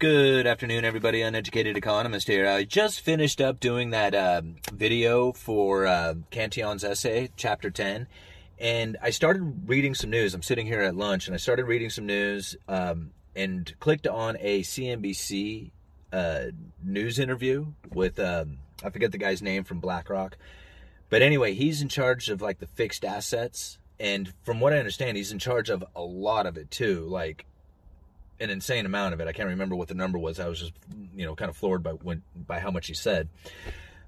Good afternoon, everybody. Uneducated economist here. I just finished up doing that um, video for uh, Cantillon's essay, chapter 10, and I started reading some news. I'm sitting here at lunch, and I started reading some news um, and clicked on a CNBC uh, news interview with, um, I forget the guy's name from BlackRock. But anyway, he's in charge of like the fixed assets. And from what I understand, he's in charge of a lot of it too. Like, an insane amount of it. I can't remember what the number was. I was just, you know, kind of floored by when, by how much he said.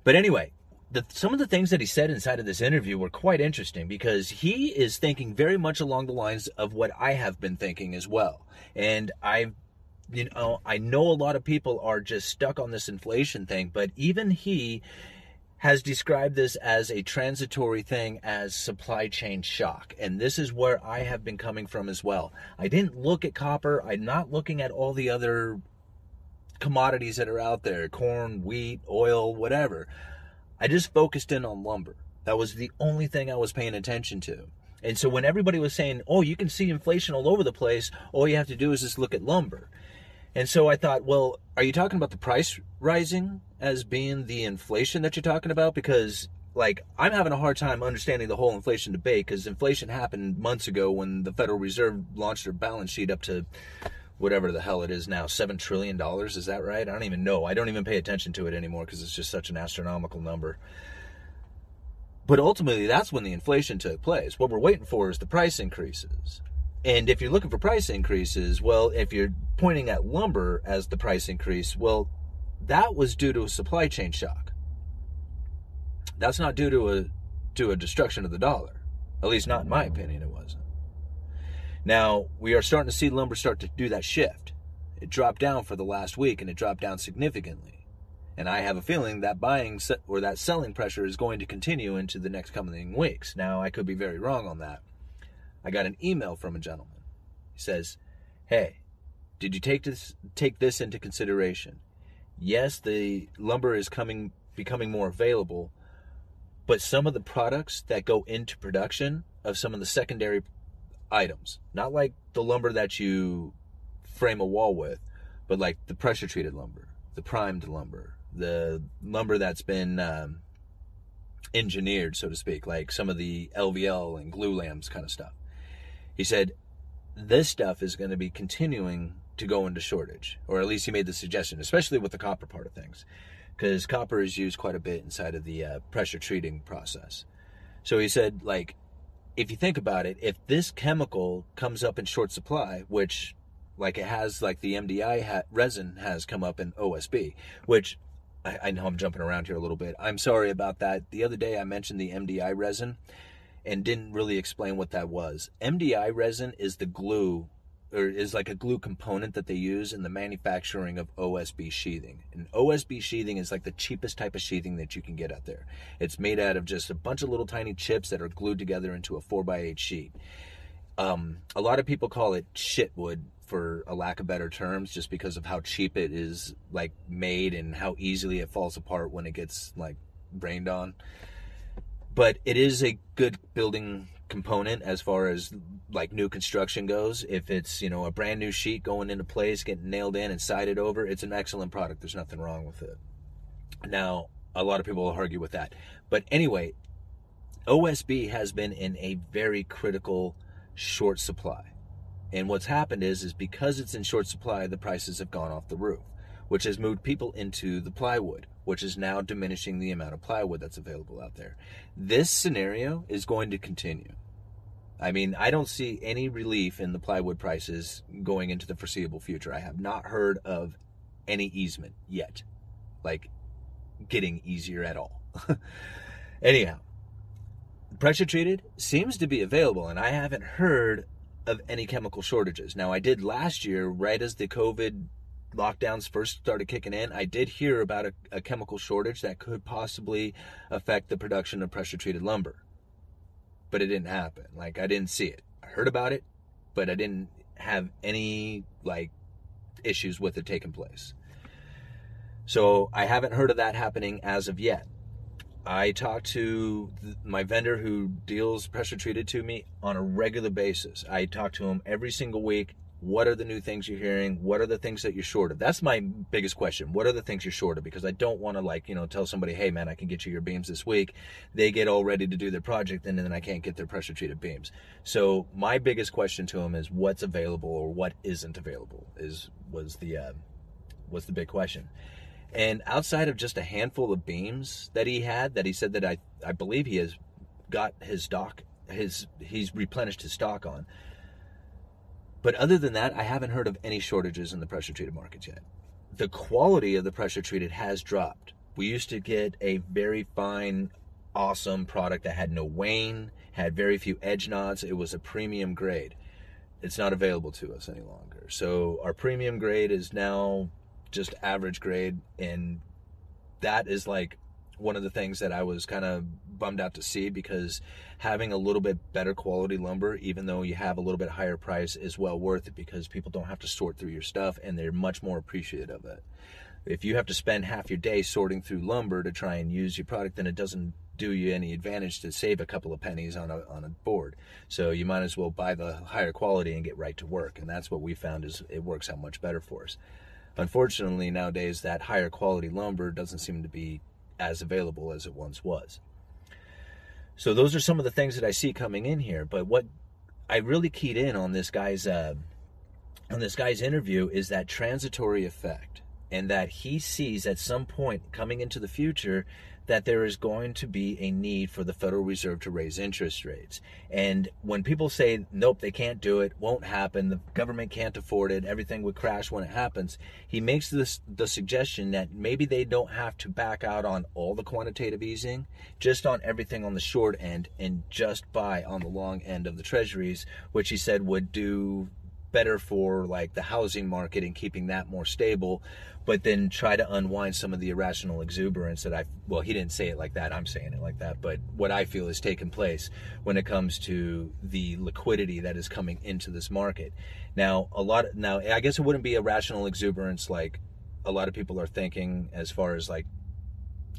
But anyway, the, some of the things that he said inside of this interview were quite interesting because he is thinking very much along the lines of what I have been thinking as well. And I, you know, I know a lot of people are just stuck on this inflation thing, but even he has described this as a transitory thing as supply chain shock. And this is where I have been coming from as well. I didn't look at copper, I'm not looking at all the other commodities that are out there corn, wheat, oil, whatever. I just focused in on lumber. That was the only thing I was paying attention to. And so when everybody was saying, oh, you can see inflation all over the place, all you have to do is just look at lumber. And so I thought, well, are you talking about the price rising as being the inflation that you're talking about? Because like I'm having a hard time understanding the whole inflation debate because inflation happened months ago when the Federal Reserve launched their balance sheet up to whatever the hell it is now, seven trillion dollars. Is that right? I don't even know. I don't even pay attention to it anymore because it's just such an astronomical number. But ultimately, that's when the inflation took place. What we're waiting for is the price increases. And if you're looking for price increases, well, if you're pointing at lumber as the price increase, well, that was due to a supply chain shock. That's not due to a to a destruction of the dollar. At least not in my opinion it wasn't. Now, we are starting to see lumber start to do that shift. It dropped down for the last week and it dropped down significantly. And I have a feeling that buying or that selling pressure is going to continue into the next coming weeks. Now, I could be very wrong on that. I got an email from a gentleman. He says, "Hey, did you take this take this into consideration? Yes, the lumber is coming becoming more available, but some of the products that go into production of some of the secondary items, not like the lumber that you frame a wall with, but like the pressure treated lumber, the primed lumber, the lumber that's been um, engineered, so to speak, like some of the LVL and Glulams kind of stuff. He said, this stuff is going to be continuing to go into shortage, or at least he made the suggestion, especially with the copper part of things, because copper is used quite a bit inside of the uh, pressure treating process. So he said, like, if you think about it, if this chemical comes up in short supply, which like it has, like the MDI ha- resin has come up in OSB, which I, I know I'm jumping around here a little bit. I'm sorry about that. The other day I mentioned the MDI resin and didn't really explain what that was. MDI resin is the glue or is like a glue component that they use in the manufacturing of OSB sheathing. And OSB sheathing is like the cheapest type of sheathing that you can get out there. It's made out of just a bunch of little tiny chips that are glued together into a 4x8 sheet. Um, a lot of people call it shitwood for a lack of better terms just because of how cheap it is like made and how easily it falls apart when it gets like rained on but it is a good building component as far as like new construction goes. If it's, you know, a brand new sheet going into place, getting nailed in and sided over, it's an excellent product. There's nothing wrong with it. Now, a lot of people will argue with that. But anyway, OSB has been in a very critical short supply. And what's happened is is because it's in short supply, the prices have gone off the roof, which has moved people into the plywood, which is now diminishing the amount of plywood that's available out there. This scenario is going to continue. I mean, I don't see any relief in the plywood prices going into the foreseeable future. I have not heard of any easement yet, like getting easier at all. Anyhow, pressure treated seems to be available, and I haven't heard of any chemical shortages. Now, I did last year, right as the COVID lockdowns first started kicking in, I did hear about a, a chemical shortage that could possibly affect the production of pressure treated lumber. But it didn't happen. Like, I didn't see it. I heard about it, but I didn't have any, like, issues with it taking place. So I haven't heard of that happening as of yet. I talk to my vendor who deals pressure treated to me on a regular basis. I talk to him every single week. What are the new things you're hearing? What are the things that you're short of? That's my biggest question. What are the things you're short of? Because I don't want to like, you know, tell somebody, hey man, I can get you your beams this week. They get all ready to do their project and then I can't get their pressure treated beams. So my biggest question to him is what's available or what isn't available is was the uh, was the big question. And outside of just a handful of beams that he had, that he said that I, I believe he has got his stock, his he's replenished his stock on. But other than that, I haven't heard of any shortages in the pressure treated markets yet. The quality of the pressure treated has dropped. We used to get a very fine, awesome product that had no wane, had very few edge knots. It was a premium grade. It's not available to us any longer. So our premium grade is now just average grade and that is like one of the things that I was kind of bummed out to see because having a little bit better quality lumber, even though you have a little bit higher price, is well worth it because people don't have to sort through your stuff and they're much more appreciative of it. If you have to spend half your day sorting through lumber to try and use your product, then it doesn't do you any advantage to save a couple of pennies on a on a board. So you might as well buy the higher quality and get right to work. And that's what we found is it works out much better for us. Unfortunately, nowadays that higher quality lumber doesn't seem to be as available as it once was. So those are some of the things that I see coming in here. But what I really keyed in on this guy's uh, on this guy's interview is that transitory effect, and that he sees at some point coming into the future that there is going to be a need for the Federal Reserve to raise interest rates. And when people say, nope, they can't do it, won't happen, the government can't afford it, everything would crash when it happens, he makes this the suggestion that maybe they don't have to back out on all the quantitative easing, just on everything on the short end and just buy on the long end of the treasuries, which he said would do better for like the housing market and keeping that more stable but then try to unwind some of the irrational exuberance that I well he didn't say it like that. I'm saying it like that. But what I feel has taken place when it comes to the liquidity that is coming into this market. Now a lot now I guess it wouldn't be irrational exuberance like a lot of people are thinking as far as like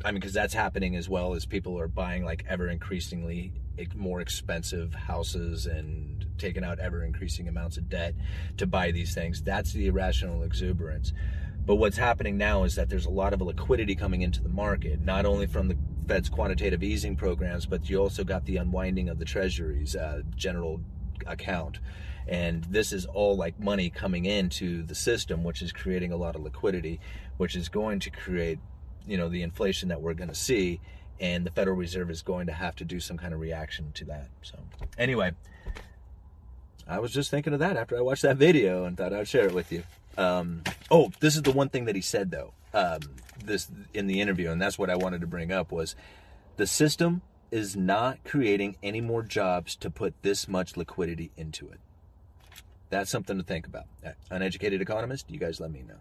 I mean because that's happening as well as people are buying like ever increasingly more expensive houses and taking out ever increasing amounts of debt to buy these things that's the irrational exuberance but what's happening now is that there's a lot of liquidity coming into the market, not only from the Fed's quantitative easing programs, but you also got the unwinding of the Treasury's uh, general account. And this is all like money coming into the system, which is creating a lot of liquidity, which is going to create, you know, the inflation that we're going to see. And the Federal Reserve is going to have to do some kind of reaction to that. So, anyway, I was just thinking of that after I watched that video and thought I'd share it with you. Um, oh, this is the one thing that he said though. Um, this in the interview, and that's what I wanted to bring up was the system is not creating any more jobs to put this much liquidity into it. That's something to think about. Uneducated economist, you guys let me know.